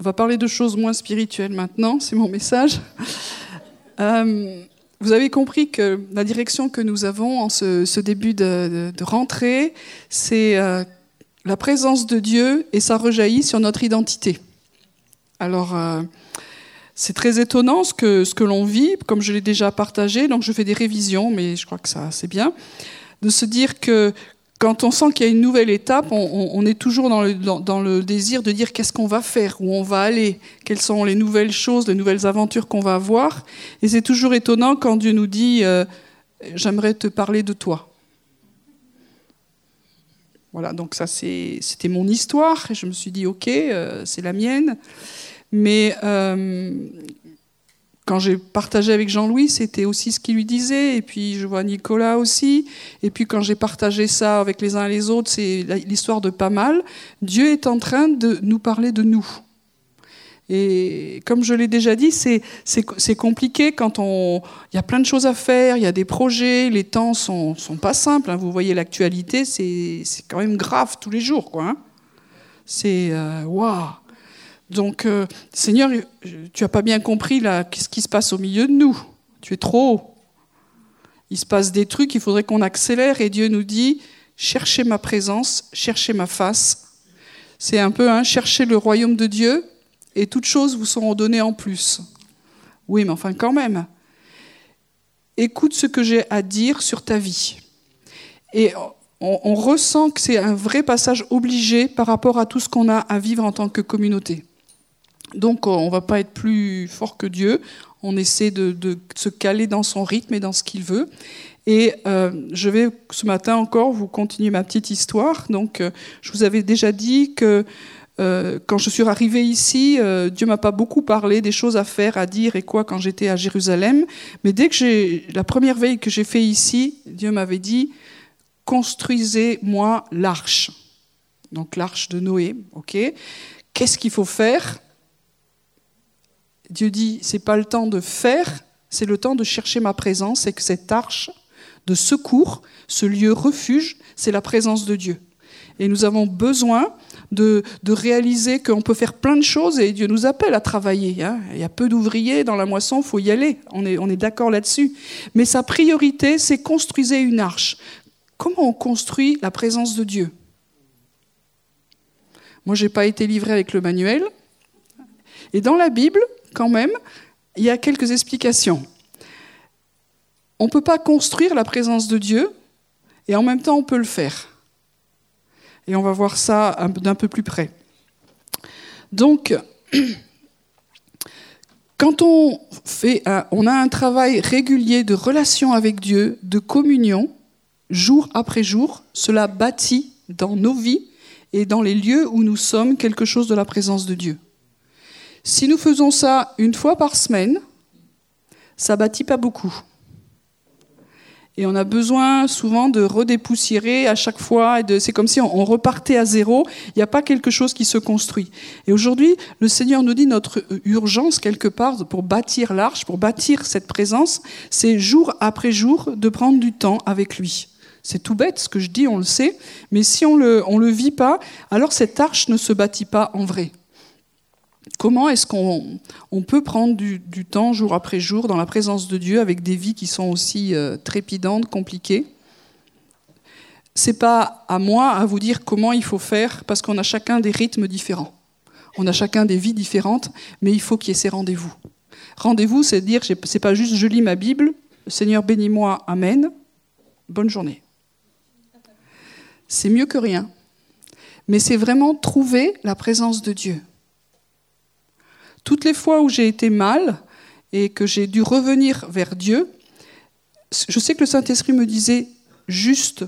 On va parler de choses moins spirituelles maintenant, c'est mon message. Euh, vous avez compris que la direction que nous avons en ce, début de, rentrée, c'est euh, la présence de Dieu et ça rejaillit sur notre identité. Alors, euh, c'est très étonnant ce que, ce que l'on vit, comme je l'ai déjà partagé, donc je fais des révisions, mais je crois que ça c'est bien, de se dire que quand on sent qu'il y a une nouvelle étape, on, est toujours dans le, désir de dire qu'est-ce qu'on va faire, où on va aller, quelles sont les nouvelles choses, les nouvelles aventures qu'on va avoir. Et c'est toujours étonnant quand Dieu nous dit euh, J'aimerais te parler de toi. Voilà, donc ça c'était mon histoire. Et je me suis dit Ok, euh, c'est la mienne. Mais euh, quand j'ai partagé avec Jean-Louis, c'était aussi ce qu'il lui disait. Et puis je vois Nicolas aussi. Et puis quand j'ai partagé ça avec les uns et les autres, c'est l'histoire de pas mal. Dieu est en train de nous parler de nous. Et comme je l'ai déjà dit, c'est compliqué quand. Il y a plein de choses à faire, il y a des projets, les temps sont, sont pas simples. Hein. Vous voyez l'actualité, c'est quand même grave tous les jours. Hein. C'est euh, waouh. Donc, euh, Seigneur, tu n'as pas bien compris qu'est-ce qui se passe au milieu de nous? Tu es trop haut. Il se passe des trucs, il faudrait qu'on accélère et Dieu nous dit, cherchez ma présence, cherchez ma face. C'est un peu, hein, cherchez le royaume de Dieu et toutes choses vous seront données en plus. Oui, mais enfin quand même. Écoute ce que j'ai à dire sur ta vie. Et on ressent que c'est un vrai passage obligé par rapport à tout ce qu'on a à vivre en tant que communauté. Donc on ne va pas être plus fort que Dieu, on essaie de, se caler dans son rythme et dans ce qu'il veut. Et euh, je vais ce matin encore vous continuer ma petite histoire. Donc euh, je vous avais déjà dit que euh, quand je suis arrivée ici, Dieu m'a pas beaucoup parlé des choses à faire, à dire et quoi quand j'étais à Jérusalem. Mais dès que j'ai la première veille que j'ai fait ici, Dieu m'avait dit construisez-moi l'arche. Donc l'arche de Noé, ok. Qu'est-ce qu'il faut faire? Dieu dit, c'est pas le temps de faire, c'est le temps de chercher ma présence et que cette arche de secours, ce lieu refuge, c'est la présence de Dieu. Et nous avons besoin de, réaliser qu'on peut faire plein de choses et Dieu nous appelle à travailler. Hein. Il y a peu d'ouvriers dans la moisson, il faut y aller. On est, on est d'accord là-dessus. Mais sa priorité, c'est construire une arche. Comment on construit la présence de Dieu? Moi, je n'ai pas été livré avec le manuel. Et dans la Bible, quand même, il y a quelques explications. On ne peut pas construire la présence de Dieu et en même temps on peut le faire. Et on va voir ça d'un peu plus près. Donc, quand on, fait on a un travail régulier de relation avec Dieu, de communion, jour après jour, cela bâtit dans nos vies et dans les lieux où nous sommes quelque chose de la présence de Dieu. Si nous faisons ça une fois par semaine, ça bâtit pas beaucoup. Et on a besoin souvent de redépoussiérer à chaque fois. C'est comme si on repartait à zéro. Il n'y a pas quelque chose qui se construit. Et aujourd'hui, le Seigneur nous dit notre urgence quelque part pour bâtir l'arche, pour bâtir cette présence, c'est jour après jour de prendre du temps avec lui. C'est tout bête ce que je dis, on le sait, mais si on ne on le vit pas, alors cette arche ne se bâtit pas en vrai. Comment est-ce qu'on peut prendre du, temps jour après jour dans la présence de Dieu avec des vies qui sont aussi euh, trépidantes, compliquées? C'est pas à moi à vous dire comment il faut faire parce qu'on a chacun des rythmes différents. On a chacun des vies différentes, mais il faut qu'il y ait ces rendez-vous. Rendez-vous, c'est dire, c'est pas juste je lis ma Bible, Seigneur bénis-moi, Amen, bonne journée. C'est mieux que rien. Mais c'est vraiment trouver la présence de Dieu. Toutes les fois où j'ai été mal et que j'ai dû revenir vers Dieu, je sais que le Saint-Esprit me disait juste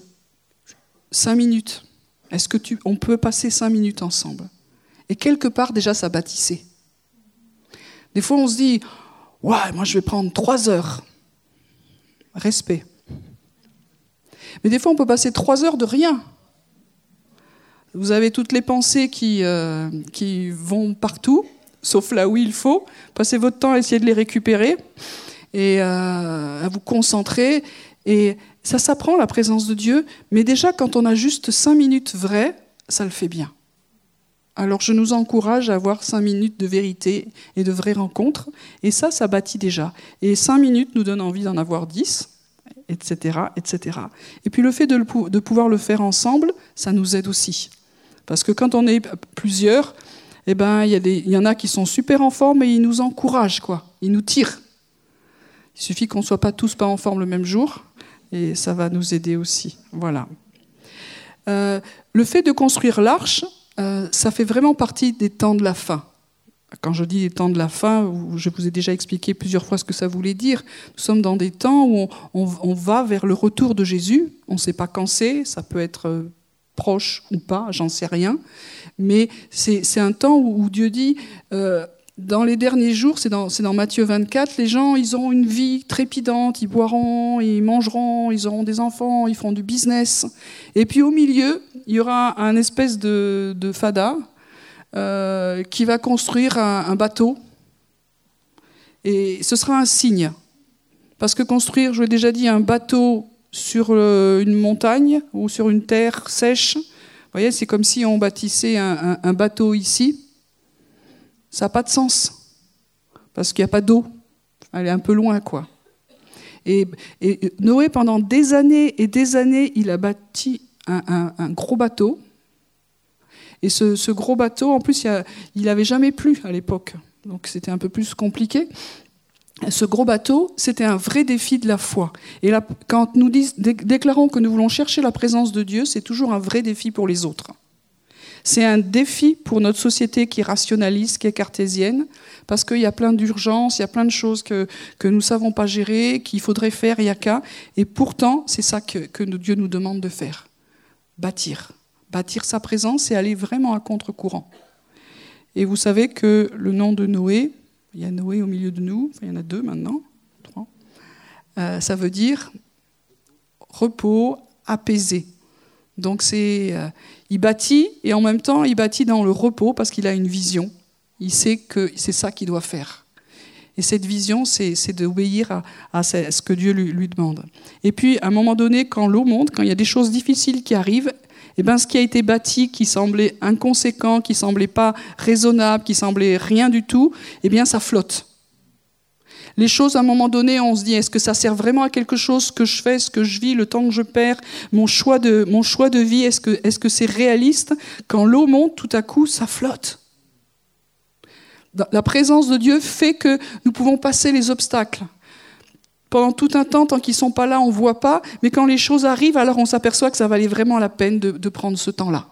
cinq minutes. Est-ce que tu, on peut passer cinq minutes ensemble? Et quelque part déjà ça bâtissait. Des fois on se dit, ouais, moi je vais prendre trois heures. Respect. Mais des fois on peut passer trois heures de rien. Vous avez toutes les pensées qui, euh, qui vont partout sauf là où il faut. Passez votre temps à essayer de les récupérer et euh, à vous concentrer. Et ça s'apprend, la présence de Dieu, mais déjà quand on a juste cinq minutes vraies, ça le fait bien. Alors je nous encourage à avoir cinq minutes de vérité et de vraies rencontres. Et ça, ça bâtit déjà. Et cinq minutes nous donnent envie d'en avoir dix, etc., etc. Et puis le fait de, de pouvoir le faire ensemble, ça nous aide aussi. Parce que quand on est plusieurs, eh ben, il y, en a qui sont super en forme et ils nous encouragent, quoi. Ils nous tirent. Il suffit qu'on ne soit pas tous pas en forme le même jour, et ça va nous aider aussi. Voilà. Euh, le fait de construire l'arche, euh, ça fait vraiment partie des temps de la fin. Quand je dis des temps de la fin, je vous ai déjà expliqué plusieurs fois ce que ça voulait dire. Nous sommes dans des temps où on, on va vers le retour de Jésus. On ne sait pas quand c'est, ça peut être euh, proche ou pas, j'en sais rien. Mais c'est un temps où, Dieu dit, euh, dans les derniers jours, c'est dans, dans, Matthieu 24, les gens, ils auront une vie trépidante, ils boiront, ils mangeront, ils auront des enfants, ils feront du business. Et puis au milieu, il y aura un espèce de, fada euh, qui va construire un, un bateau. Et ce sera un signe. Parce que construire, je l'ai déjà dit, un bateau sur euh, une montagne ou sur une terre sèche, vous voyez, c'est comme si on bâtissait un, bateau ici ça n'a pas de sens. Parce qu'il n'y a pas d'eau. Elle est un peu loin, quoi. Et, Noé, pendant des années et des années, il a bâti un, gros bateau. Et ce, gros bateau, en plus, il n'avait jamais plu à l'époque. Donc c'était un peu plus compliqué. Ce gros bateau, c'était un vrai défi de la foi. Et là, quand nous déclarons que nous voulons chercher la présence de Dieu, c'est toujours un vrai défi pour les autres. C'est un défi pour notre société qui est rationaliste, qui est cartésienne, parce qu'il y a plein d'urgences, il y a plein de choses que, que nous ne savons pas gérer, qu'il faudrait faire, il n'y a qu'à. Et pourtant, c'est ça que, que Dieu nous demande de faire. Bâtir. Bâtir sa présence et aller vraiment à contre-courant. Et vous savez que le nom de Noé, il y a Noé au milieu de nous, il y en a deux maintenant, trois, euh, ça veut dire repos, apaisé. Donc c'est, euh, il bâtit et en même temps il bâtit dans le repos parce qu'il a une vision. Il sait que c'est ça qu'il doit faire. Et cette vision, c'est, d'obéir à, ce que Dieu lui, demande. Et puis, à un moment donné, quand l'eau monte, quand il y a des choses difficiles qui arrivent, eh ben, ce qui a été bâti, qui semblait inconséquent, qui semblait pas raisonnable, qui semblait rien du tout, eh bien, ça flotte. Les choses, à un moment donné, on se dit, est-ce que ça sert vraiment à quelque chose ce que je fais, ce que je vis, le temps que je perds, mon choix de, mon choix de vie, est-ce que, est-ce que c'est réaliste Quand l'eau monte, tout à coup, ça flotte? La présence de Dieu fait que nous pouvons passer les obstacles. Pendant tout un temps, tant qu'ils ne sont pas là, on ne voit pas, mais quand les choses arrivent, alors on s'aperçoit que ça valait vraiment la peine de prendre ce temps-là.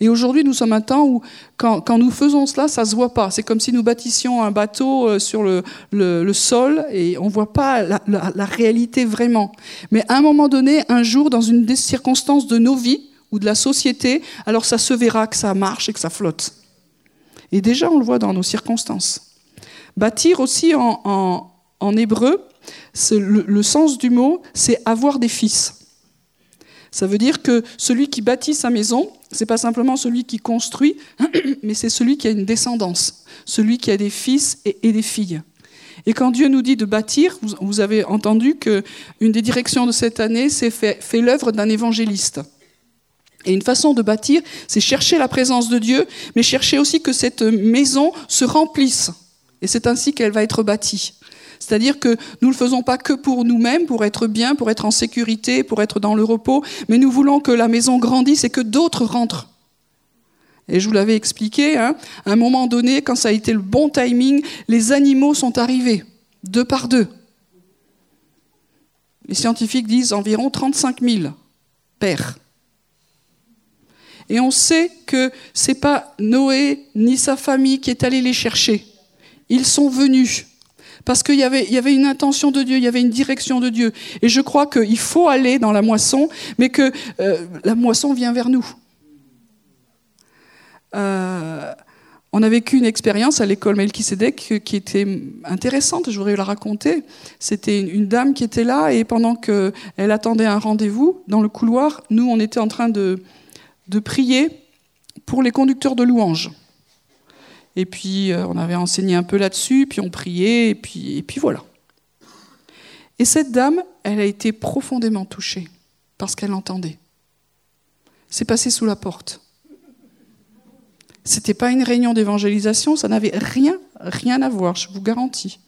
Et aujourd'hui, nous sommes un temps où, quand, nous faisons cela, ça ne se voit pas. C'est comme si nous bâtissions un bateau euh, sur le, sol et on ne voit pas la, réalité vraiment. Mais à un moment donné, un jour, dans une des circonstances de nos vies ou de la société, alors ça se verra que ça marche et que ça flotte. Et déjà, on le voit dans nos circonstances. Bâtir aussi en, hébreu, le, le sens du mot, c'est avoir des fils. Ça veut dire que celui qui bâtit sa maison, c'est pas simplement celui qui construit, mais c'est celui qui a une descendance, celui qui a des fils et, des filles. Et quand Dieu nous dit de bâtir, vous, avez entendu que une des directions de cette année, c'est fait l'œuvre d'un évangéliste. Et une façon de bâtir, c'est chercher la présence de Dieu, mais chercher aussi que cette maison se remplisse. Et c'est ainsi qu'elle va être bâtie. C'est-à-dire que nous ne le faisons pas que pour nous-mêmes, pour être bien, pour être en sécurité, pour être dans le repos, mais nous voulons que la maison grandisse et que d'autres rentrent. Et je vous l'avais expliqué, hein, à un moment donné, quand ça a été le bon timing, les animaux sont arrivés, deux par deux. Les scientifiques disent environ 35 000 pères. Et on sait que ce n'est pas Noé ni sa famille qui est allé les chercher. Ils sont venus. Parce qu'il y avait, une intention de Dieu, il y avait une direction de Dieu. Et je crois qu'il faut aller dans la moisson, mais que euh, la moisson vient vers nous. Euh, on a vécu une expérience à l'école Melchisedec qui était intéressante, je voudrais la raconter. C'était une dame qui était là et pendant qu'elle attendait un rendez-vous dans le couloir, nous, on était en train de prier pour les conducteurs de louanges. Et puis, euh, on avait enseigné un peu là-dessus, puis on priait, et puis, voilà. Et cette dame, elle a été profondément touchée parce qu'elle entendait. C'est passé sous la porte. C'était pas une réunion d'évangélisation, ça n'avait rien, rien à voir, je vous garantis.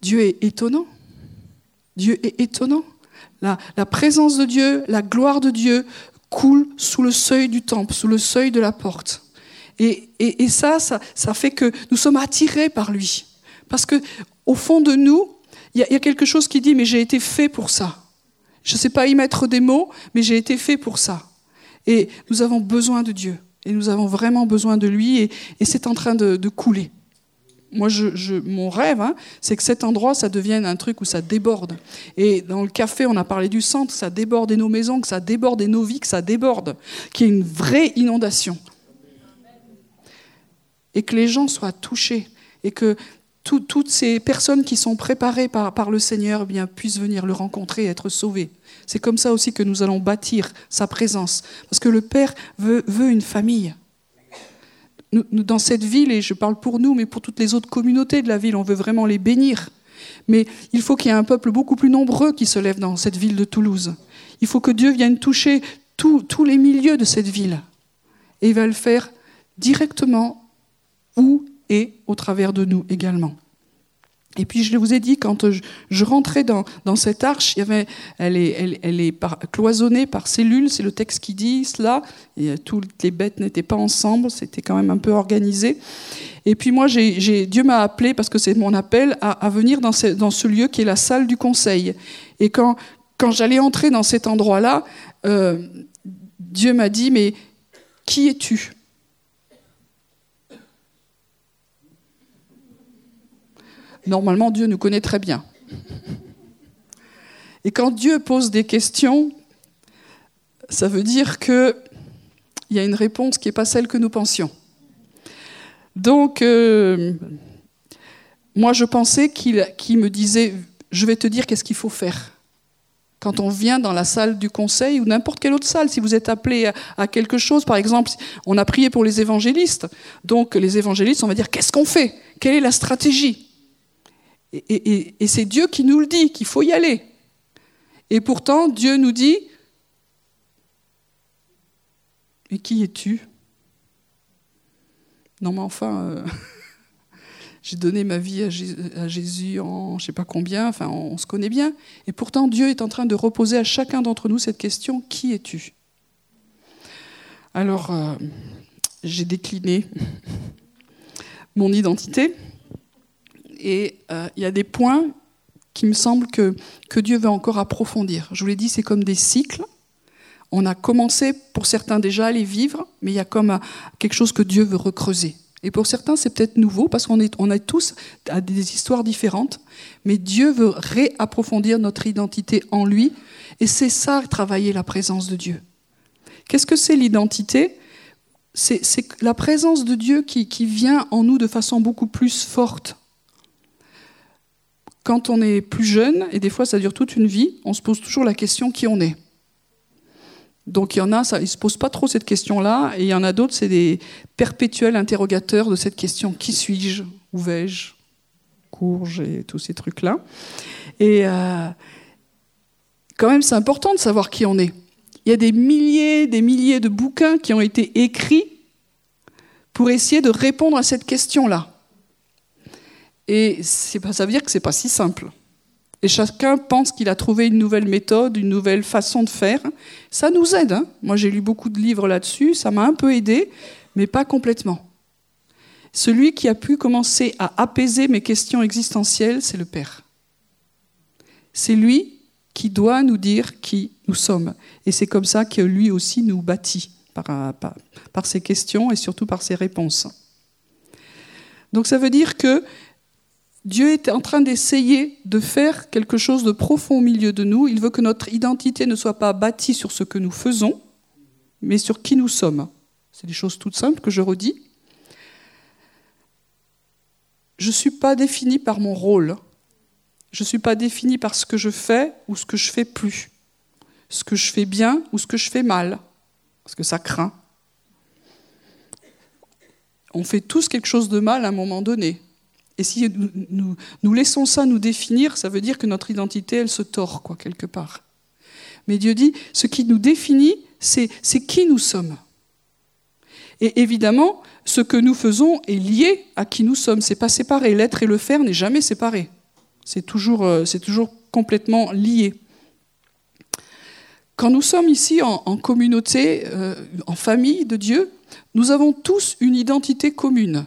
Dieu est étonnant. Dieu est étonnant. La, présence de Dieu, la gloire de Dieu coule sous le seuil du temple, sous le seuil de la porte. Et, ça, ça, fait que nous sommes attirés par lui. Parce que au fond de nous, il y, a quelque chose qui dit, mais j'ai été fait pour ça. Je ne sais pas y mettre des mots, mais j'ai été fait pour ça. Et nous avons besoin de Dieu. Et nous avons vraiment besoin de lui. Et, c'est en train de, couler. Moi, mon rêve, hein, c'est que cet endroit, ça devienne un truc où ça déborde. Et dans le café, on a parlé du centre, ça déborde et nos maisons, que ça déborde et nos vies, que ça déborde, qu'il y ait une vraie inondation. Et que les gens soient touchés. Et que tout, toutes ces personnes qui sont préparées par, le Seigneur eh puissent venir le rencontrer et être sauvées. C'est comme ça aussi que nous allons bâtir sa présence. Parce que le Père veut, une famille. Dans cette ville, et je parle pour nous, mais pour toutes les autres communautés de la ville, on veut vraiment les bénir. Mais il faut qu'il y ait un peuple beaucoup plus nombreux qui se lève dans cette ville de Toulouse. Il faut que Dieu vienne toucher tous les milieux de cette ville. Et il va le faire directement où et au travers de nous également. Et puis je vous ai dit, quand je, rentrais dans, cette arche, elle est, cloisonnée par cellules, c'est le texte qui dit cela, et toutes les bêtes n'étaient pas ensemble, c'était quand même un peu organisé. Et puis moi, Dieu m'a appelé, parce que c'est mon appel, à, venir dans ce, lieu qui est la salle du conseil. Et quand, quand j'allais entrer dans cet endroit-là, euh, Dieu m'a dit, mais qui es-tu? Normalement, Dieu nous connaît très bien. Et quand Dieu pose des questions, ça veut dire qu'il y a une réponse qui n'est pas celle que nous pensions. Donc, euh, moi, je pensais qu'il qu me disait, je vais te dire qu'est-ce qu'il faut faire. Quand on vient dans la salle du conseil ou n'importe quelle autre salle, si vous êtes appelé à, quelque chose, par exemple, on a prié pour les évangélistes. Donc, les évangélistes, on va dire, qu'est-ce qu'on fait? Quelle est la stratégie? Et, c'est Dieu qui nous le dit, qu'il faut y aller. Et pourtant, Dieu nous dit, mais qui es-tu? Non, mais enfin, euh, j'ai donné ma vie à Jésus, en je ne sais pas combien, enfin, on, on, se connaît bien. Et pourtant, Dieu est en train de reposer à chacun d'entre nous cette question, qui es-tu? Alors, euh, j'ai décliné mon identité. Et euh, il y a des points qui me semblent que, que Dieu veut encore approfondir. Je vous l'ai dit, c'est comme des cycles. On a commencé pour certains déjà à les vivre, mais il y a comme un, quelque chose que Dieu veut recreuser. Et pour certains, c'est peut-être nouveau parce qu'on est, on est tous des histoires différentes, mais Dieu veut réapprofondir notre identité en lui, et c'est ça, travailler la présence de Dieu. Qu'est-ce que c'est l'identité? C'est, la présence de Dieu qui vient en nous de façon beaucoup plus forte quand on est plus jeune, et des fois ça dure toute une vie, on se pose toujours la question qui on est. Donc il y en a, ils ne se posent pas trop cette question-là, et il y en a d'autres, c'est des perpétuels interrogateurs de cette question qui suis-je Où vais-je Courge et tous ces trucs-là. Et euh, quand même, c'est important de savoir qui on est. Il y a des milliers, des milliers de bouquins qui ont été écrits pour essayer de répondre à cette question-là. Et ça veut dire que c'est pas si simple. Et chacun pense qu'il a trouvé une nouvelle méthode, une nouvelle façon de faire. Ça nous aide. Hein Moi, j'ai lu beaucoup de livres là-dessus. Ça m'a un peu aidé, mais pas complètement. Celui qui a pu commencer à apaiser mes questions existentielles, c'est le Père. C'est lui qui doit nous dire qui nous sommes. Et c'est comme ça que lui aussi nous bâtit, par ses questions et surtout par ses réponses. Donc ça veut dire que Dieu est en train d'essayer de faire quelque chose de profond au milieu de nous. Il veut que notre identité ne soit pas bâtie sur ce que nous faisons, mais sur qui nous sommes. C'est des choses toutes simples que je redis. Je ne suis pas définie par mon rôle. Je ne suis pas définie par ce que je fais ou ce que je fais plus. Ce que je fais bien ou ce que je fais mal. Parce que ça craint. On fait tous quelque chose de mal à un moment donné. Et si nous, laissons ça nous définir, ça veut dire que notre identité, elle se tord, quoi, quelque part. Mais Dieu dit, ce qui nous définit, c'est qui nous sommes. Et évidemment, ce que nous faisons est lié à qui nous sommes. C'est pas séparé. L'être et le faire n'est jamais séparé. C'est toujours, euh, complètement lié. Quand nous sommes ici en, communauté, euh, en famille de Dieu, nous avons tous une identité commune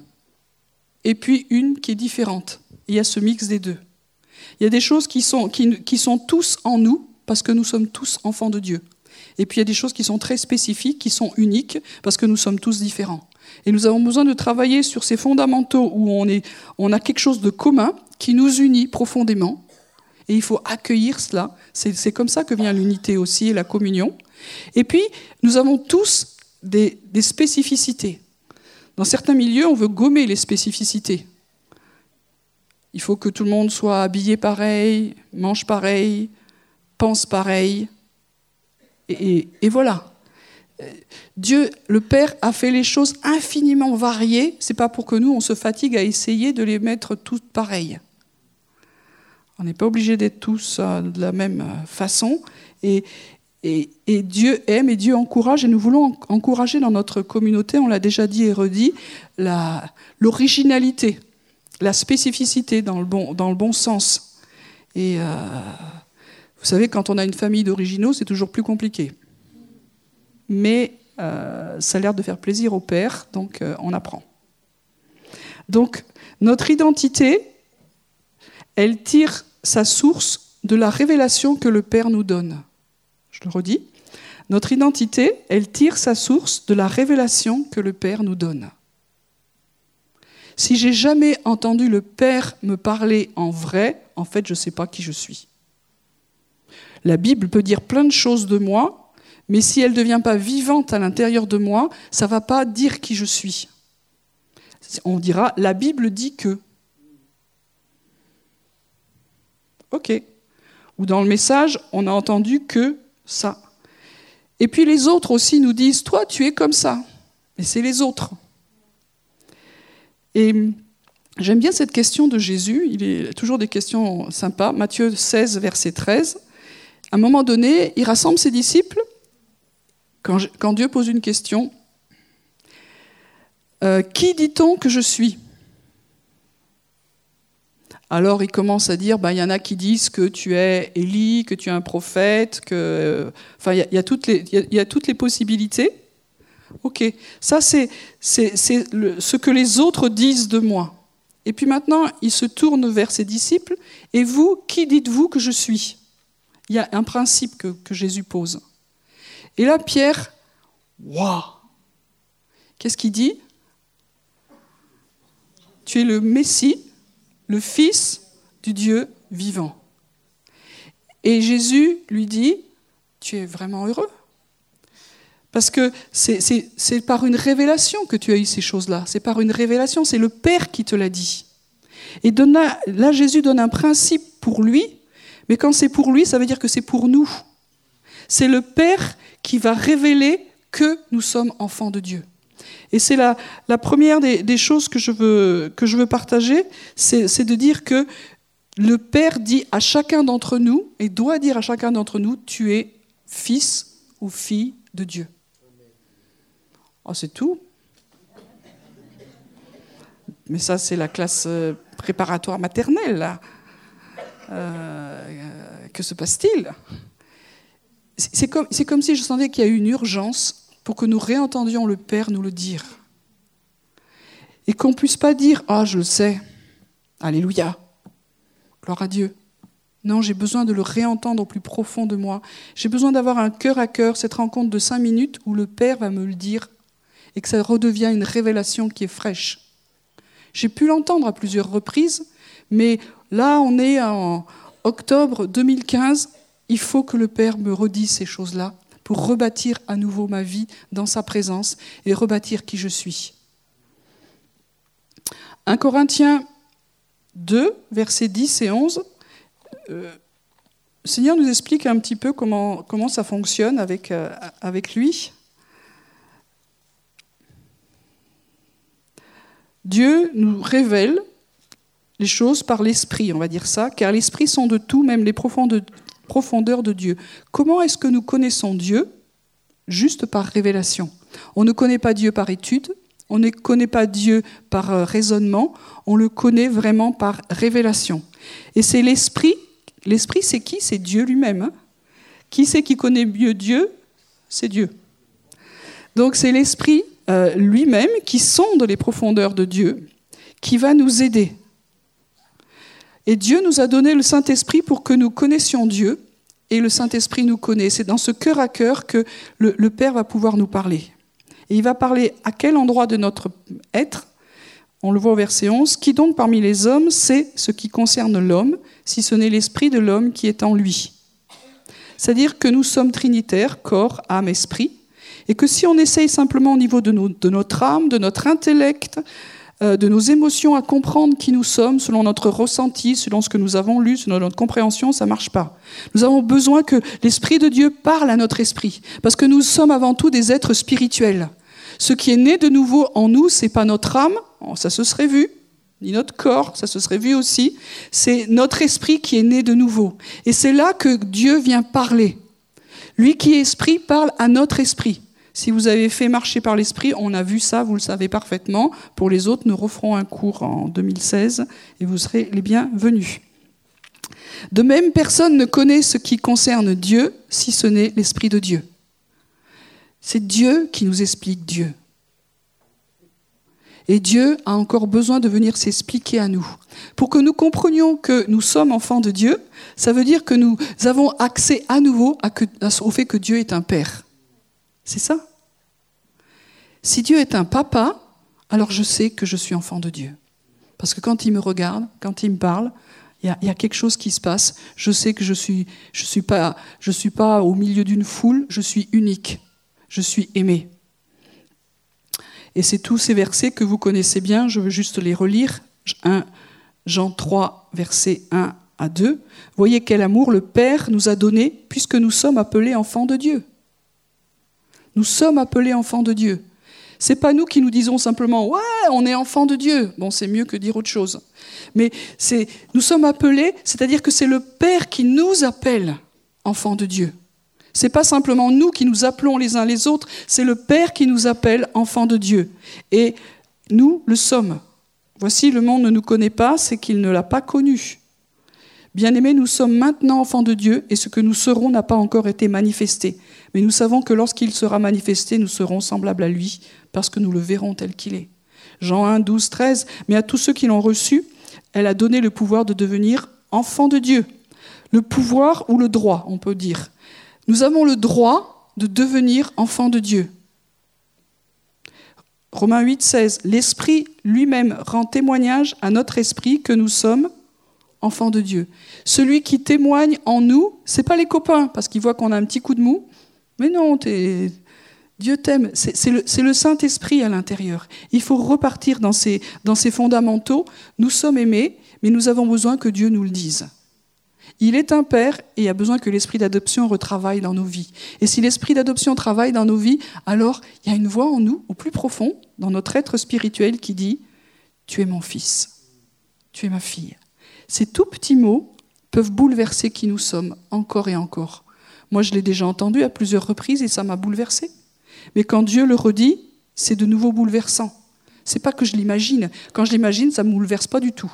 et puis une qui est différente. Il y a ce mix des deux. Il y a des choses qui sont, qui, sont tous en nous parce que nous sommes tous enfants de Dieu. Et puis il y a des choses qui sont très spécifiques, qui sont uniques parce que nous sommes tous différents. Et nous avons besoin de travailler sur ces fondamentaux où on, est, on a quelque chose de commun qui nous unit profondément. Et il faut accueillir cela. C'est comme ça que vient l'unité aussi et la communion. Et puis, nous avons tous des spécificités. Dans certains milieux, on veut gommer les spécificités. Il faut que tout le monde soit habillé pareil, mange pareil, pense pareil. Et, voilà. Dieu, le Père, a fait les choses infiniment variées. C'est pas pour que nous, on se fatigue à essayer de les mettre toutes pareilles. On n'est pas obligé d'être tous euh, de la même euh, façon. Et, Dieu aime et Dieu encourage, et nous voulons encourager dans notre communauté, on l'a déjà dit et redit, l'originalité, la, spécificité dans le bon, sens. Et euh, vous savez, quand on a une famille d'originaux, c'est toujours plus compliqué. Mais euh, ça a l'air de faire plaisir au père, donc euh, on apprend. Donc, notre identité, elle tire sa source de la révélation que le Père nous donne. Je le redis. Notre identité, elle tire sa source de la révélation que le Père nous donne. Si j'ai jamais entendu le Père me parler en vrai, en fait, je ne sais pas qui je suis. La Bible peut dire plein de choses de moi, mais si elle ne devient pas vivante à l'intérieur de moi, ça ne va pas dire qui je suis. On dira, la Bible dit que. Ok. Ou dans le message, on a entendu que ça. Et puis les autres aussi nous disent, toi, tu es comme ça. Mais c'est les autres. Et j'aime bien cette question de Jésus. Il est toujours des questions sympas. Matthieu 16, verset 13. À un moment donné, il rassemble ses disciples. Quand, Dieu pose une question, euh, qui dit-on que je suis? Alors il commence à dire, ben, il y en a qui disent que tu es Élie, que tu es un prophète, que, enfin, il y, a, toutes les, il y a toutes les possibilités. Ok, ça c'est ce que les autres disent de moi. Et puis maintenant, il se tourne vers ses disciples. Et vous, qui dites-vous que je suis? Il y a un principe que, que Jésus pose. Et là, Pierre, waouh Qu'est-ce qu'il dit? Tu es le Messie, le Fils du Dieu vivant. Et Jésus lui dit, tu es vraiment heureux? Parce que c'est par une révélation que tu as eu ces choses-là. C'est par une révélation, c'est le Père qui te l'a dit. Et là, Jésus donne un principe pour lui, mais quand c'est pour lui, ça veut dire que c'est pour nous. C'est le Père qui va révéler que nous sommes enfants de Dieu. Et c'est la, première des, choses que je veux, que je veux partager, c'est de dire que le Père dit à chacun d'entre nous, et doit dire à chacun d'entre nous, tu es fils ou fille de Dieu. Oh, c'est tout. Mais ça, c'est la classe euh, préparatoire maternelle. Là. Euh, que se passe-t-il? C'est comme, comme si je sentais qu'il y a eu une urgence pour que nous réentendions le Père nous le dire. Et qu'on ne puisse pas dire Ah, je le sais, Alléluia, gloire à Dieu. Non, j'ai besoin de le réentendre au plus profond de moi. J'ai besoin d'avoir un cœur à cœur, cette rencontre de cinq minutes où le Père va me le dire et que ça redevient une révélation qui est fraîche. J'ai pu l'entendre à plusieurs reprises, mais là, on est en octobre 2015. Il faut que le Père me redise ces choses-là pour rebâtir à nouveau ma vie dans sa présence et rebâtir qui je suis. 1 Corinthiens 2, versets 10 et 11, euh, le Seigneur nous explique un petit peu comment, comment ça fonctionne avec, euh, avec lui. Dieu nous révèle les choses par l'esprit, on va dire ça, car l'esprit sont de tout, même les profondeurs profondeur de Dieu. Comment est-ce que nous connaissons Dieu Juste par révélation? On ne connaît pas Dieu par étude, on ne connaît pas Dieu par euh, raisonnement, on le connaît vraiment par révélation. Et c'est l'Esprit. L'Esprit, c'est qui? C'est Dieu lui-même. Hein. qui c'est qui connaît mieux Dieu? C'est Dieu. Donc c'est l'Esprit euh, lui-même qui sonde les profondeurs de Dieu, qui va nous aider. Et Dieu nous a donné le Saint-Esprit pour que nous connaissions Dieu, et le Saint-Esprit nous connaît. C'est dans ce cœur à cœur que le, Père va pouvoir nous parler. Et il va parler à quel endroit de notre être On le voit au verset 11. Qui donc parmi les hommes sait ce qui concerne l'homme, si ce n'est l'esprit de l'homme qui est en lui? C'est-à-dire que nous sommes trinitaires, corps, âme, esprit, et que si on essaye simplement au niveau de, de notre âme, de notre intellect, euh, de nos émotions à comprendre qui nous sommes selon notre ressenti, selon ce que nous avons lu, selon notre compréhension, ça marche pas. Nous avons besoin que l'Esprit de Dieu parle à notre esprit, parce que nous sommes avant tout des êtres spirituels. Ce qui est né de nouveau en nous, c'est pas notre âme, oh, ça se serait vu, ni notre corps, ça se serait vu aussi, c'est notre esprit qui est né de nouveau. Et c'est là que Dieu vient parler. Lui qui est esprit parle à notre esprit. Si vous avez fait marcher par l'esprit, on a vu ça, vous le savez parfaitement. Pour les autres, nous referons un cours en 2016 et vous serez les bienvenus. De même, personne ne connaît ce qui concerne Dieu si ce n'est l'Esprit de Dieu. C'est Dieu qui nous explique Dieu. Et Dieu a encore besoin de venir s'expliquer à nous. Pour que nous comprenions que nous sommes enfants de Dieu, ça veut dire que nous avons accès à nouveau au fait que Dieu est un Père. C'est ça si Dieu est un papa, alors je sais que je suis enfant de Dieu. Parce que quand il me regarde, quand il me parle, il y, a quelque chose qui se passe. Je sais que je suis, je suis pas, suis pas au milieu d'une foule. Je suis unique. Je suis aimé. Et c'est tous ces versets que vous connaissez bien. Je veux juste les relire. 1 Jean 3, versets 1 à 2. Voyez quel amour le Père nous a donné, puisque nous sommes appelés enfants de Dieu. Nous sommes appelés enfants de Dieu. C'est pas nous qui nous disons simplement ouais, on est enfant de Dieu. Bon, c'est mieux que dire autre chose. Mais c'est nous sommes appelés, c'est-à-dire que c'est le Père qui nous appelle enfants de Dieu. C'est pas simplement nous qui nous appelons les uns les autres, c'est le Père qui nous appelle enfants de Dieu. Et nous le sommes. Voici, le monde ne nous connaît pas, c'est qu'il ne l'a pas connu. Bien-aimés, nous sommes maintenant enfants de Dieu et ce que nous serons n'a pas encore été manifesté. Mais nous savons que lorsqu'il sera manifesté, nous serons semblables à lui, parce que nous le verrons tel qu'il est. Jean 1, 12, 13. Mais à tous ceux qui l'ont reçu, elle a donné le pouvoir de devenir enfants de Dieu. Le pouvoir ou le droit, on peut dire. Nous avons le droit de devenir enfants de Dieu. Romains 8, 16. L'Esprit lui-même rend témoignage à notre esprit que nous sommes enfants de Dieu. Celui qui témoigne en nous, c'est pas les copains, parce qu'ils voient qu'on a un petit coup de mou. Mais non, Dieu t'aime. C'est le, Saint-Esprit à l'intérieur. Il faut repartir dans ces, dans ces fondamentaux. Nous sommes aimés, mais nous avons besoin que Dieu nous le dise. Il est un Père et a besoin que l'esprit d'adoption retravaille dans nos vies. Et si l'esprit d'adoption travaille dans nos vies, alors il y a une voix en nous, au plus profond, dans notre être spirituel, qui dit Tu es mon fils, tu es ma fille. Ces tout petits mots peuvent bouleverser qui nous sommes encore et encore. Moi, je l'ai déjà entendu à plusieurs reprises et ça m'a bouleversé. Mais quand Dieu le redit, c'est de nouveau bouleversant. C'est pas que je l'imagine. Quand je l'imagine, ça me bouleverse pas du tout.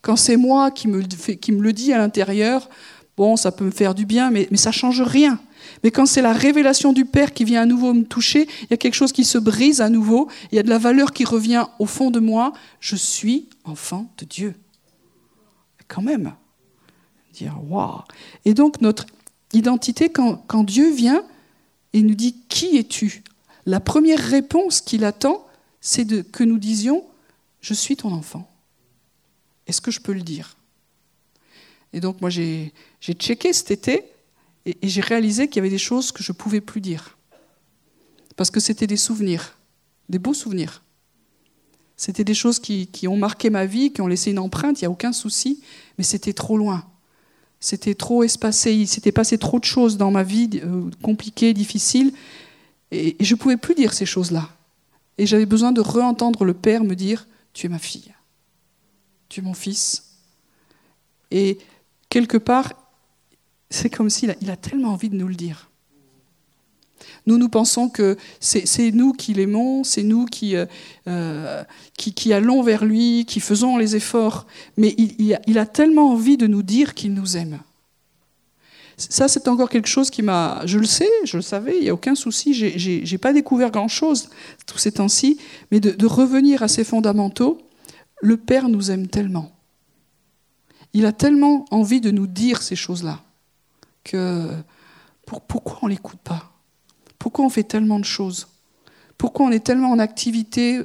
Quand c'est moi qui me, qui me le dit à l'intérieur, bon, ça peut me faire du bien, mais, mais ça change rien. Mais quand c'est la révélation du Père qui vient à nouveau me toucher, il y a quelque chose qui se brise à nouveau, il y a de la valeur qui revient au fond de moi. Je suis enfant de Dieu. Quand même. Dire. Et donc notre identité, quand, quand Dieu vient et nous dit Qui es-tu? La première réponse qu'il attend, c'est que nous disions Je suis ton enfant. Est-ce que je peux le dire? Et donc, moi, j'ai checké cet été et, j'ai réalisé qu'il y avait des choses que je ne pouvais plus dire. Parce que c'était des souvenirs, des beaux souvenirs. C'était des choses qui, qui, ont marqué ma vie, qui ont laissé une empreinte, il n'y a aucun souci, mais c'était trop loin. C'était trop espacé, il s'était passé trop de choses dans ma vie, euh, compliquées, difficiles, et, je ne pouvais plus dire ces choses-là. Et j'avais besoin de réentendre le Père me dire, tu es ma fille, tu es mon fils. Et quelque part, c'est comme s'il il a tellement envie de nous le dire. Nous, nous pensons que c'est nous qui l'aimons, c'est nous qui, euh, euh, qui, qui, allons vers lui, qui faisons les efforts. Mais il, a, tellement envie de nous dire qu'il nous aime. Ça, c'est encore quelque chose qui m'a... Je le sais, je le savais, il n'y a aucun souci, je n'ai pas découvert grand-chose tous ces temps-ci, mais de, revenir à ces fondamentaux, le Père nous aime tellement. Il a tellement envie de nous dire ces choses-là que pour, pourquoi on ne l'écoute pas? Pourquoi on fait tellement de choses? Pourquoi on est tellement en activité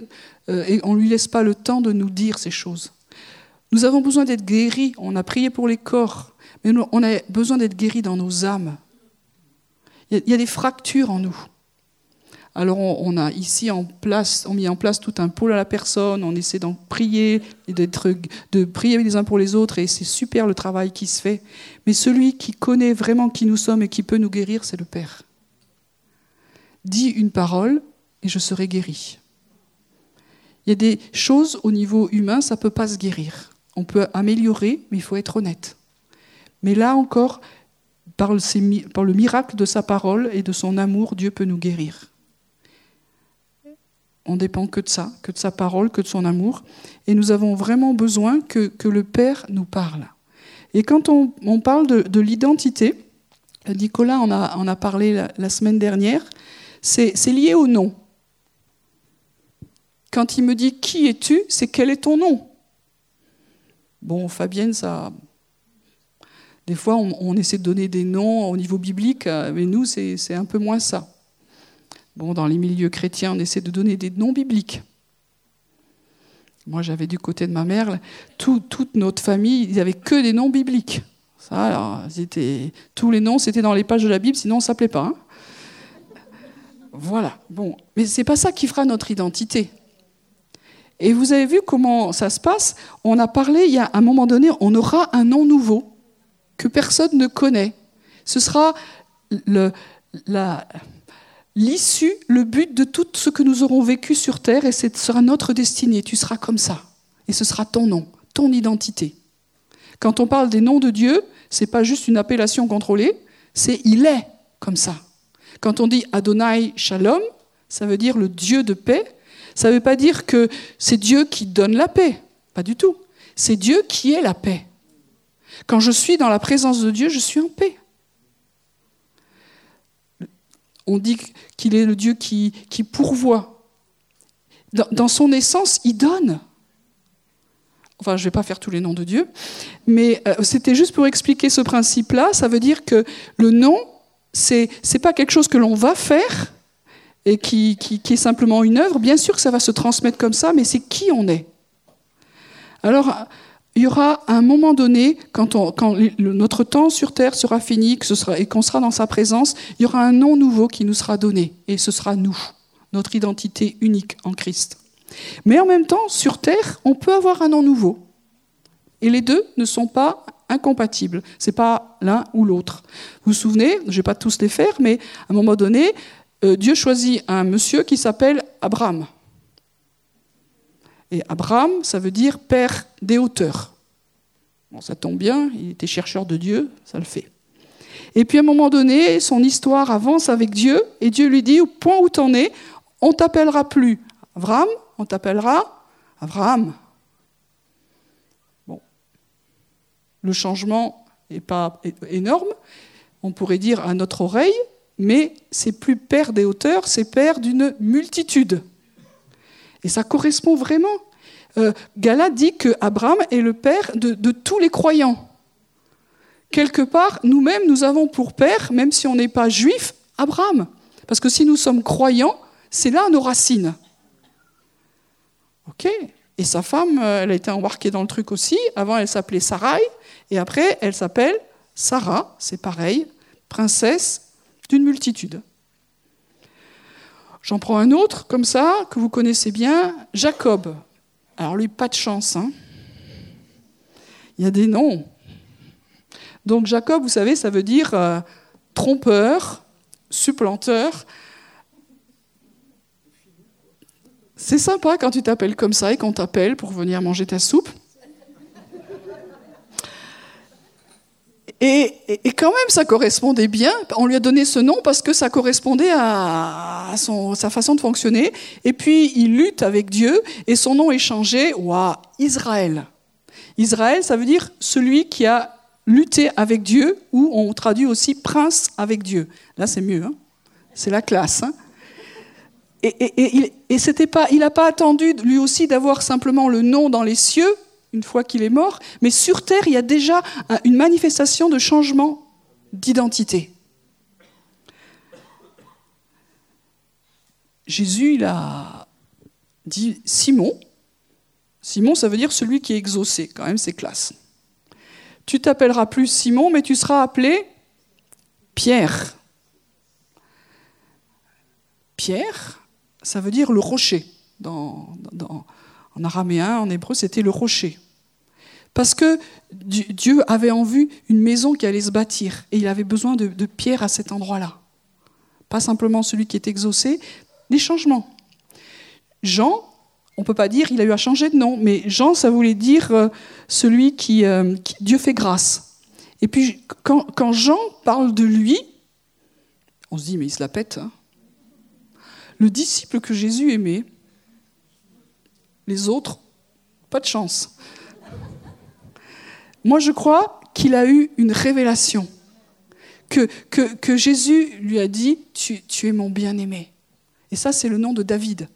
euh, et on ne lui laisse pas le temps de nous dire ces choses? Nous avons besoin d'être guéris. On a prié pour les corps, mais on a besoin d'être guéris dans nos âmes. Il y, a des fractures en nous. Alors on, a ici en place, on mis en place tout un pôle à la personne, on essaie d'en prier, de prier les uns pour les autres, et c'est super le travail qui se fait. Mais celui qui connaît vraiment qui nous sommes et qui peut nous guérir, c'est le Père. Dis une parole et je serai guéri. Il y a des choses au niveau humain, ça ne peut pas se guérir. On peut améliorer, mais il faut être honnête. Mais là encore, par le miracle de sa parole et de son amour, Dieu peut nous guérir. On dépend que de ça, que de sa parole, que de son amour. Et nous avons vraiment besoin que, le Père nous parle. Et quand on, parle de, de l'identité, Nicolas en a, parlé la semaine dernière, c'est lié au nom. Quand il me dit qui es-tu, c'est quel est ton nom? Bon, Fabienne, ça. Des fois, on, essaie de donner des noms au niveau biblique, mais nous, c'est un peu moins ça. Bon, dans les milieux chrétiens, on essaie de donner des noms bibliques. Moi, j'avais du côté de ma mère, tout, toute notre famille, il n'y avait que des noms bibliques. Ça, alors, tous les noms, c'était dans les pages de la Bible, sinon on ne s'appelait pas. Hein. Voilà, bon. Mais ce n'est pas ça qui fera notre identité. Et vous avez vu comment ça se passe? On a parlé, il y a un moment donné, on aura un nom nouveau que personne ne connaît. Ce sera l'issue, le but de tout ce que nous aurons vécu sur terre, et ce sera notre destinée. Tu seras comme ça. Et ce sera ton nom, ton identité. Quand on parle des noms de Dieu, c'est pas juste une appellation contrôlée, c'est il est comme ça. Quand on dit Adonai Shalom, ça veut dire le Dieu de paix. Ça ne veut pas dire que c'est Dieu qui donne la paix. Pas du tout. C'est Dieu qui est la paix. Quand je suis dans la présence de Dieu, je suis en paix. On dit qu'il est le Dieu qui, pourvoit. Dans, dans, son essence, il donne. Enfin, je ne vais pas faire tous les noms de Dieu, mais euh, c'était juste pour expliquer ce principe-là. Ça veut dire que le nom, c'est n'est pas quelque chose que l'on va faire et qui, est simplement une œuvre. Bien sûr que ça va se transmettre comme ça, mais c'est qui on est. Alors, il y aura un moment donné, quand, notre temps sur Terre sera fini et qu'on sera dans sa présence, il y aura un nom nouveau qui nous sera donné, et ce sera nous, notre identité unique en Christ. Mais en même temps, sur Terre, on peut avoir un nom nouveau. Et les deux ne sont pas incompatibles. Ce n'est pas l'un ou l'autre. Vous vous souvenez, je ne vais pas tous les faire, mais à un moment donné, euh, Dieu choisit un monsieur qui s'appelle Abraham. Et Abraham, ça veut dire père des hauteurs. Bon, ça tombe bien, il était chercheur de Dieu, ça le fait. Et puis à un moment donné, son histoire avance avec Dieu, et Dieu lui dit, au point où tu en es, on t'appellera plus Abraham, on t'appellera Abraham. Bon. Le changement n'est pas énorme, on pourrait dire à notre oreille, mais c'est plus père des hauteurs, c'est père d'une multitude. Et ça correspond vraiment. Euh, Gala dit que Abraham est le père de, tous les croyants. Quelque part, nous-mêmes, nous avons pour père, même si on n'est pas juif, Abraham. Parce que si nous sommes croyants, c'est là nos racines. Ok Et sa femme, euh, elle a été embarquée dans le truc aussi. Avant, elle s'appelait Sarai. Et après, elle s'appelle Sarah. C'est pareil. Princesse d'une multitude. J'en prends un autre, comme ça, que vous connaissez bien, Jacob. Alors lui, pas de chance. Hein Il y a des noms. Donc Jacob, vous savez, ça veut dire euh, trompeur, supplanteur. C'est sympa quand tu t'appelles comme ça et qu'on t'appelle pour venir manger ta soupe. Et, quand même, ça correspondait bien. On lui a donné ce nom parce que ça correspondait à, sa façon de fonctionner. Et puis, il lutte avec Dieu et son nom est changé. Waouh, Israël. Israël, ça veut dire celui qui a lutté avec Dieu, ou on traduit aussi prince avec Dieu. Là, c'est mieux. Hein c'est la classe. Hein et, pas, il n'a pas attendu lui aussi d'avoir simplement le nom dans les cieux une fois qu'il est mort, mais sur terre il y a déjà une manifestation de changement d'identité. Jésus il a dit Simon. Simon, ça veut dire celui qui est exaucé, quand même, c'est classe. Tu t'appelleras plus Simon, mais tu seras appelé Pierre. Pierre, ça veut dire le rocher. Dans, en araméen, en hébreu, c'était le rocher. Parce que Dieu avait en vue une maison qui allait se bâtir et il avait besoin de, pierres à cet endroit-là. Pas simplement celui qui est exaucé, des changements. Jean, on ne peut pas dire il a eu à changer de nom, mais Jean, ça voulait dire euh, celui qui, euh, qui, Dieu fait grâce. Et puis quand, quand, Jean parle de lui, on se dit mais il se la pète. Hein le disciple que Jésus aimait, les autres, pas de chance. Moi, je crois qu'il a eu une révélation, que, que, Jésus lui a dit, tu, tu es mon bien-aimé. Et ça, c'est le nom de David.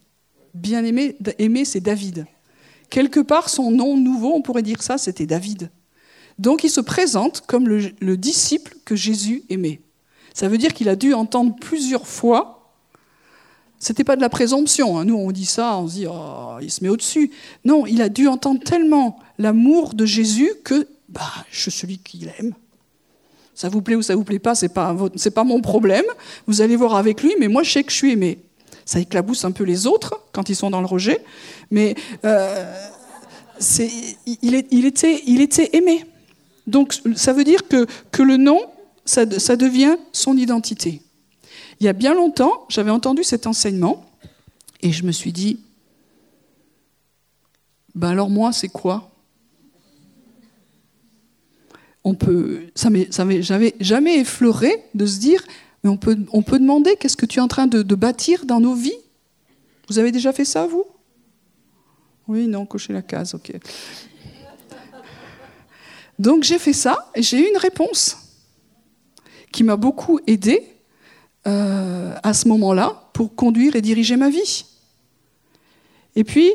Bien-aimé, aimé, c'est David. Quelque part, son nom nouveau, on pourrait dire ça, c'était David. Donc il se présente comme le, le disciple que Jésus aimait. Ça veut dire qu'il a dû entendre plusieurs fois c'était pas de la présomption. Hein. Nous, on dit ça, on se dit, oh, il se met au-dessus. Non, il a dû entendre tellement l'amour de Jésus que, bah, je suis celui qu'il aime. Ça vous plaît ou ça vous plaît pas, c'est pas pas mon problème. Vous allez voir avec lui, mais moi, je sais que je suis aimé. Ça éclabousse un peu les autres quand ils sont dans le rejet, mais euh, il, était, il était aimé. Donc, ça veut dire que, que le nom, ça, ça devient son identité. Il y a bien longtemps, j'avais entendu cet enseignement et je me suis dit, ben alors moi, c'est quoi? On peut, ça j'avais jamais effleuré de se dire, mais on peut, on peut demander qu'est-ce que tu es en train de, de bâtir dans nos vies? Vous avez déjà fait ça, vous? Oui, non, cochez la case, ok. Donc j'ai fait ça et j'ai eu une réponse qui m'a beaucoup aidée euh, à ce moment-là pour conduire et diriger ma vie. Et puis,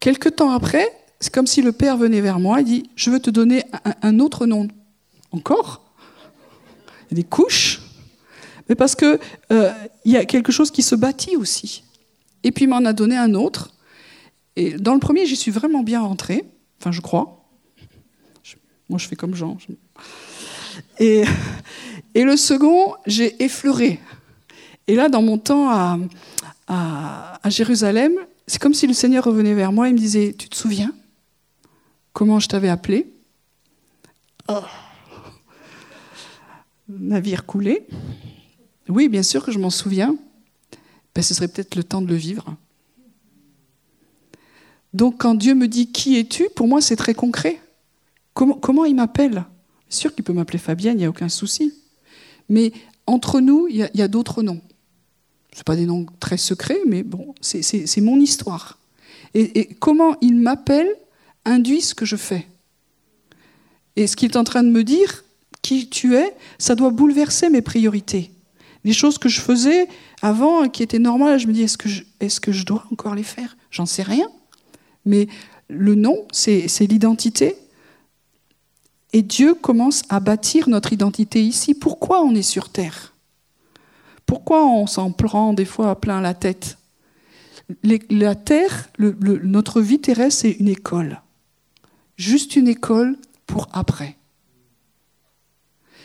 quelques temps après, c'est comme si le Père venait vers moi et dit, je veux te donner un, autre nom. Encore Il des couches, mais parce qu'il euh, y a quelque chose qui se bâtit aussi. Et puis il m'en a donné un autre. Et dans le premier, j'y suis vraiment bien rentrée, enfin je crois. moi je fais comme Jean. Et, et le second, j'ai effleuré. Et là, dans mon temps à, Jérusalem, c'est comme si le Seigneur revenait vers moi et me disait, tu te souviens comment je t'avais appelé? Oh. Navire coulé. Oui, bien sûr que je m'en souviens. Ben, ce serait peut-être le temps de le vivre. Donc quand Dieu me dit qui es-tu, pour moi c'est très concret. Comment, il m'appelle? Sûr qu'il peut m'appeler Fabienne, il n'y a aucun souci. Mais entre nous, il y a, d'autres noms. Ce pas des noms très secrets, mais bon, c'est mon histoire. Et, comment il m'appelle induit ce que je fais. Et ce qu'il est en train de me dire, qui tu es, ça doit bouleverser mes priorités. Les choses que je faisais avant, qui étaient normales, je me dis, est-ce que, je dois encore les faire? J'en sais rien. Mais le nom, c'est l'identité. Et Dieu commence à bâtir notre identité ici. Pourquoi on est sur Terre? Pourquoi on s'en prend des fois à plein la tête? La Terre, notre vie terrestre, c'est une école. Juste une école pour après.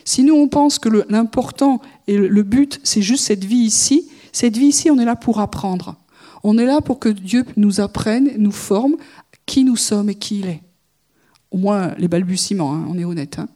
Si nous, on pense que l'important et le but, c'est juste cette vie ici, cette vie ici, on est là pour apprendre. On est là pour que Dieu nous apprenne, nous forme qui nous sommes et qui il est au moins les balbutiements, hein, on est honnête. Hein.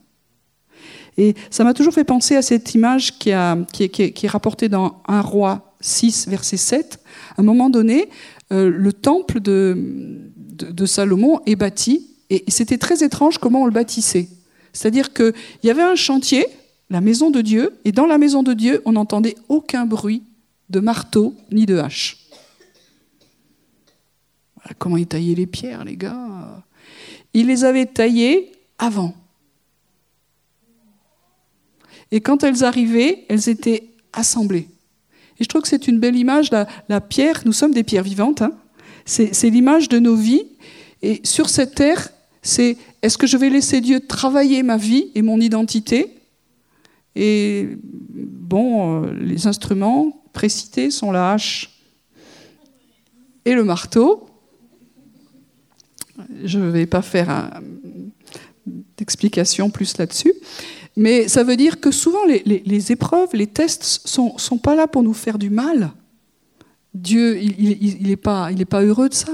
Et ça m'a toujours fait penser à cette image qui, est, rapportée dans 1 roi 6, verset 7. À un moment donné, euh, le temple de, Salomon est bâti, et c'était très étrange comment on le bâtissait. C'est-à-dire qu'il y avait un chantier, la maison de Dieu, et dans la maison de Dieu, on n'entendait aucun bruit de marteau ni de hache. Voilà comment ils taillaient les pierres, les gars. Ils les avaient taillées avant. Et quand elles arrivaient, elles étaient assemblées. Et je trouve que c'est une belle image. La, pierre, nous sommes des pierres vivantes. Hein. c'est l'image de nos vies. Et sur cette terre, c'est est-ce que je vais laisser Dieu travailler ma vie et mon identité? Et bon, euh, les instruments précités sont la hache et le marteau. Je ne vais pas faire d'explication plus là-dessus. Mais ça veut dire que souvent les, épreuves, les tests sont, sont pas là pour nous faire du mal. Dieu, il n'est pas, pas heureux de ça.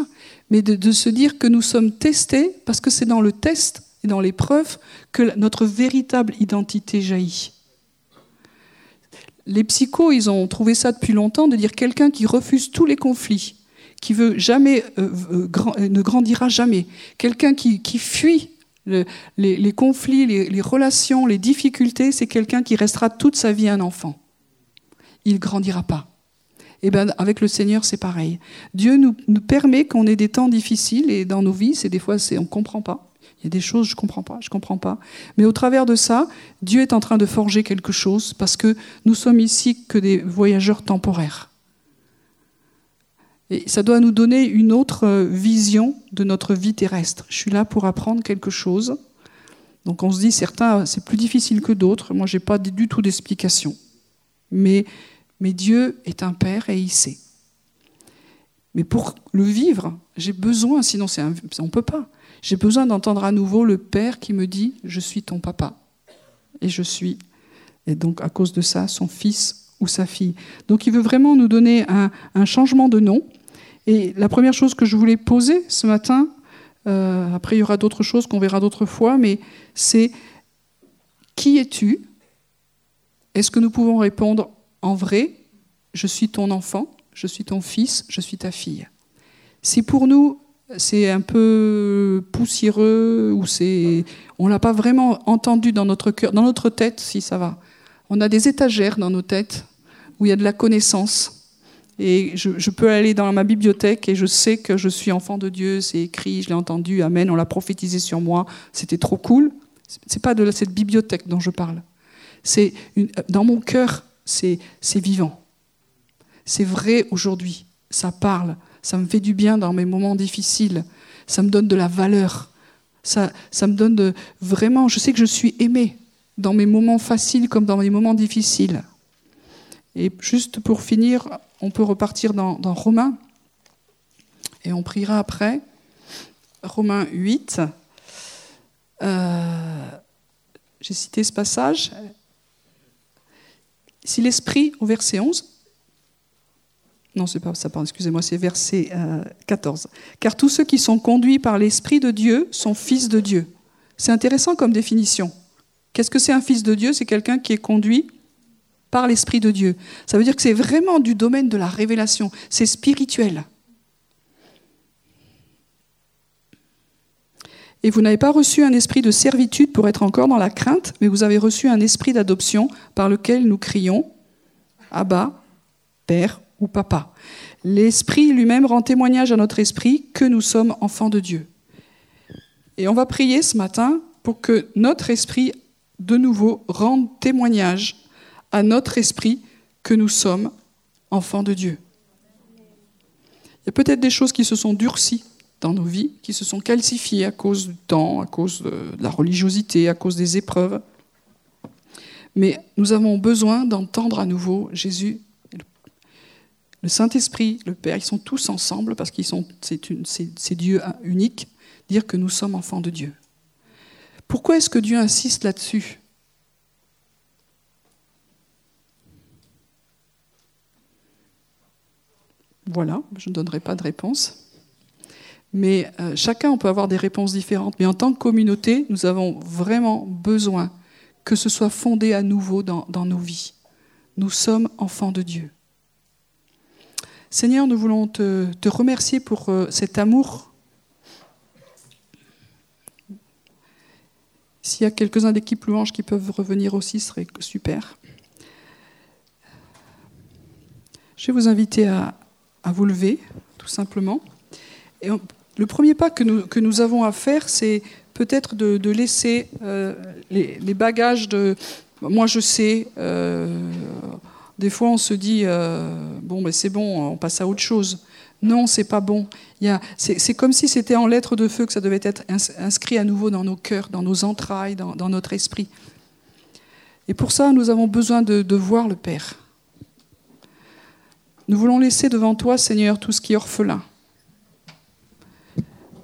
Mais de, de, se dire que nous sommes testés parce que c'est dans le test et dans l'épreuve que notre véritable identité jaillit. Les psychos, ils ont trouvé ça depuis longtemps, de dire quelqu'un qui refuse tous les conflits, qui veut jamais, euh, euh, euh, ne grandira jamais, quelqu'un qui, fuit les, conflits, les, relations, les difficultés, c'est quelqu'un qui restera toute sa vie un enfant. Il ne grandira pas. Et eh bien, avec le Seigneur, c'est pareil. Dieu nous, permet qu'on ait des temps difficiles et dans nos vies, c'est des fois, c'est, on ne comprend pas. Il y a des choses, je ne comprends pas, je ne comprends pas. Mais au travers de ça, Dieu est en train de forger quelque chose parce que nous sommes ici que des voyageurs temporaires. Et ça doit nous donner une autre euh, vision de notre vie terrestre. Je suis là pour apprendre quelque chose. Donc on se dit, certains, c'est plus difficile que d'autres. Moi, je n'ai pas du tout d'explication. Mais, mais Dieu est un Père et il sait. Mais pour le vivre, j'ai besoin, sinon un, on ne peut pas. J'ai besoin d'entendre à nouveau le Père qui me dit, je suis ton papa. Et je suis. Et donc, à cause de ça, son fils ou sa fille. Donc, il veut vraiment nous donner un, un changement de nom. Et la première chose que je voulais poser ce matin, euh, après il y aura d'autres choses qu'on verra d'autres fois, mais c'est qui es-tu? Est-ce que nous pouvons répondre en vrai Je suis ton enfant, je suis ton fils, je suis ta fille? Si pour nous c'est un peu poussiéreux ou c'est on l'a pas vraiment entendu dans notre cœur, dans notre tête, si ça va. On a des étagères dans nos têtes où il y a de la connaissance et je, peux aller dans ma bibliothèque et je sais que je suis enfant de Dieu, c'est écrit, je l'ai entendu, Amen, on l'a prophétisé sur moi, c'était trop cool. C'est pas de cette bibliothèque dont je parle. C'est dans mon cœur, c'est vivant. C'est vrai aujourd'hui. Ça parle. Ça me fait du bien dans mes moments difficiles. Ça me donne de la valeur. Ça, me donne vraiment. Je sais que je suis aimé dans mes moments faciles comme dans mes moments difficiles. Et juste pour finir, on peut repartir dans, Romains, et on priera après. Romains 8. Euh, j'ai cité ce passage. Si l'Esprit, au verset 11, non, c'est pas ça, excusez-moi, c'est verset 14. Euh, Car tous ceux qui sont conduits par l'Esprit de Dieu sont fils de Dieu. C'est intéressant comme définition. Qu'est-ce que c'est un fils de Dieu? C'est quelqu'un qui est conduit par l'Esprit de Dieu. Ça veut dire que c'est vraiment du domaine de la révélation, c'est spirituel. Et vous n'avez pas reçu un esprit de servitude pour être encore dans la crainte, mais vous avez reçu un esprit d'adoption par lequel nous crions Abba, Père ou Papa. L'Esprit lui-même rend témoignage à notre esprit que nous sommes enfants de Dieu. Et on va prier ce matin pour que notre esprit, de nouveau, rende témoignage à notre esprit que nous sommes enfants de Dieu. Il y a peut-être des choses qui se sont durcies dans nos vies, qui se sont calcifiées à cause du temps, à cause de la religiosité, à cause des épreuves. Mais nous avons besoin d'entendre à nouveau Jésus, le Saint-Esprit, le Père, ils sont tous ensemble parce qu'ils sont, c'est Dieu unique, dire que nous sommes enfants de Dieu. Pourquoi est-ce que Dieu insiste là-dessus? Voilà, je ne donnerai pas de réponse. Mais euh, chacun, on peut avoir des réponses différentes. Mais en tant que communauté, nous avons vraiment besoin que ce soit fondé à nouveau dans, nos vies. Nous sommes enfants de Dieu. Seigneur, nous voulons te, remercier pour euh, cet amour S'il y a quelques-uns d'équipes louanges qui peuvent revenir aussi, ce serait super. Je vais vous inviter à, vous lever, tout simplement. Et le premier pas que nous, que nous avons à faire, c'est peut-être de, laisser euh, les, bagages de... Moi, je sais, euh, des fois, on se dit, euh, bon, mais c'est bon, on passe à autre chose. Non, c'est pas bon. C'est comme si c'était en lettres de feu que ça devait être inscrit à nouveau dans nos cœurs, dans nos entrailles, dans, notre esprit. Et pour ça, nous avons besoin de, voir le Père. Nous voulons laisser devant toi, Seigneur, tout ce qui est orphelin.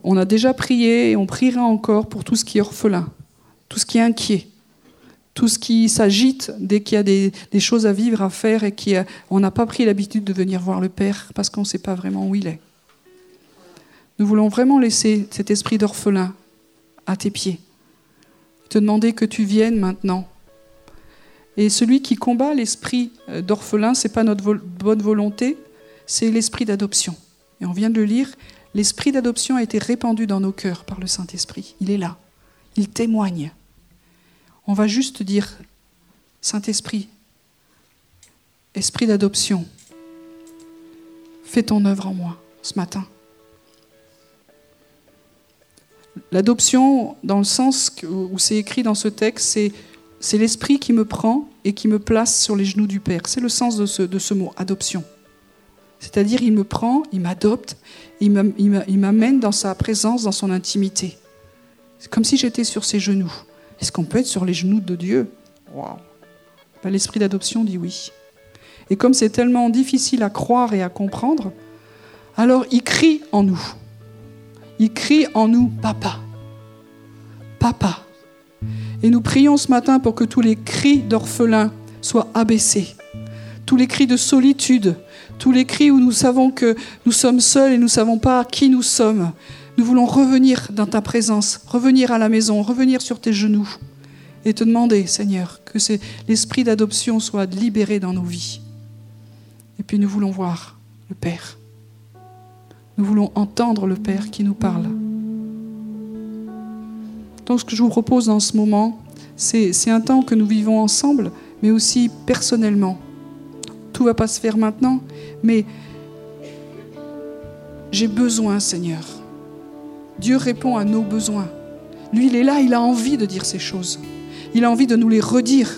On a déjà prié et on priera encore pour tout ce qui est orphelin, tout ce qui est inquiet, tout ce qui s'agite dès qu'il y a des, choses à vivre, à faire et qu'on n'a pas pris l'habitude de venir voir le Père parce qu'on ne sait pas vraiment où il est. Nous voulons vraiment laisser cet esprit d'orphelin à tes pieds. Te demander que tu viennes maintenant. Et celui qui combat l'esprit euh, d'orphelin, ce n'est pas notre bonne volonté, c'est l'esprit d'adoption. Et on vient de le lire, l'esprit d'adoption a été répandu dans nos cœurs par le Saint-Esprit. Il est là. Il témoigne. On va juste dire, Saint-Esprit, Esprit d'adoption, fais ton œuvre en moi ce matin. L'adoption, dans le sens où c'est écrit dans ce texte, c'est l'Esprit qui me prend et qui me place sur les genoux du Père. C'est le sens de ce, de ce mot, adoption. C'est-à-dire, il me prend, il m'adopte, il m'amène dans sa présence, dans son intimité. C'est comme si j'étais sur ses genoux. Est-ce qu'on peut être sur les genoux de Dieu? Ben, L'esprit d'adoption dit oui. Et comme c'est tellement difficile à croire et à comprendre, alors il crie en nous. Il crie en nous, Papa. Papa. Et nous prions ce matin pour que tous les cris d'orphelins soient abaissés. Tous les cris de solitude, tous les cris où nous savons que nous sommes seuls et nous ne savons pas qui nous sommes, nous voulons revenir dans ta présence, revenir à la maison, revenir sur tes genoux et te demander, Seigneur, que l'esprit d'adoption soit libéré dans nos vies. Et puis nous voulons voir le Père. Nous voulons entendre le Père qui nous parle. Donc ce que je vous propose dans ce moment, c'est un temps que nous vivons ensemble, mais aussi personnellement. Tout ne va pas se faire maintenant, mais j'ai besoin, Seigneur, Dieu répond à nos besoins. Lui, il est là, il a envie de dire ces choses. Il a envie de nous les redire.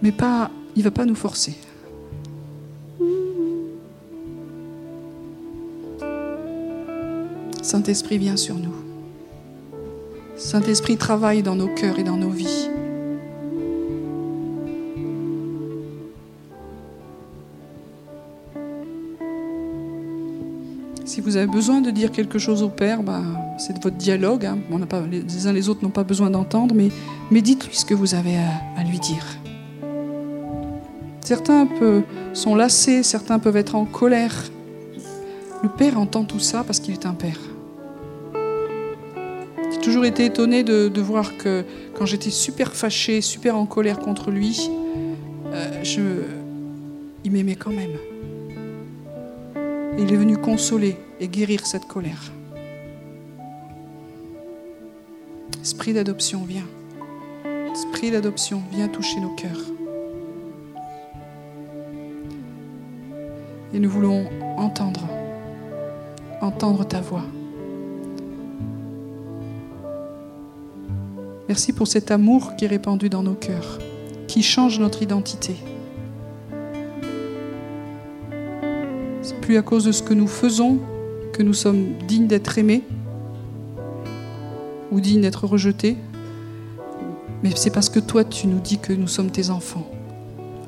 Mais pas, il ne va pas nous forcer. Saint-Esprit, vient sur nous. Saint-Esprit travaille dans nos cœurs et dans nos vies. Si vous avez besoin de dire quelque chose au Père, bah, c'est votre dialogue. Hein. Les uns les autres n'ont pas besoin d'entendre, mais, mais dites-lui ce que vous avez à, lui dire. Certains sont lassés, certains peuvent être en colère. Le Père entend tout ça parce qu'il est un Père. J'ai toujours été étonné de, voir que quand j'étais super fâché, super en colère contre lui, euh, je, il m'aimait quand même. Il est venu consoler et guérir cette colère. Esprit d'adoption, viens. Esprit d'adoption, viens toucher nos cœurs. Et nous voulons entendre, entendre ta voix. Merci pour cet amour qui est répandu dans nos cœurs, qui change notre identité. plus à cause de ce que nous faisons que nous sommes dignes d'être aimés ou dignes d'être rejetés, mais c'est parce que toi, tu nous dis que nous sommes tes enfants.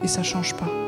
Et ça ne change pas.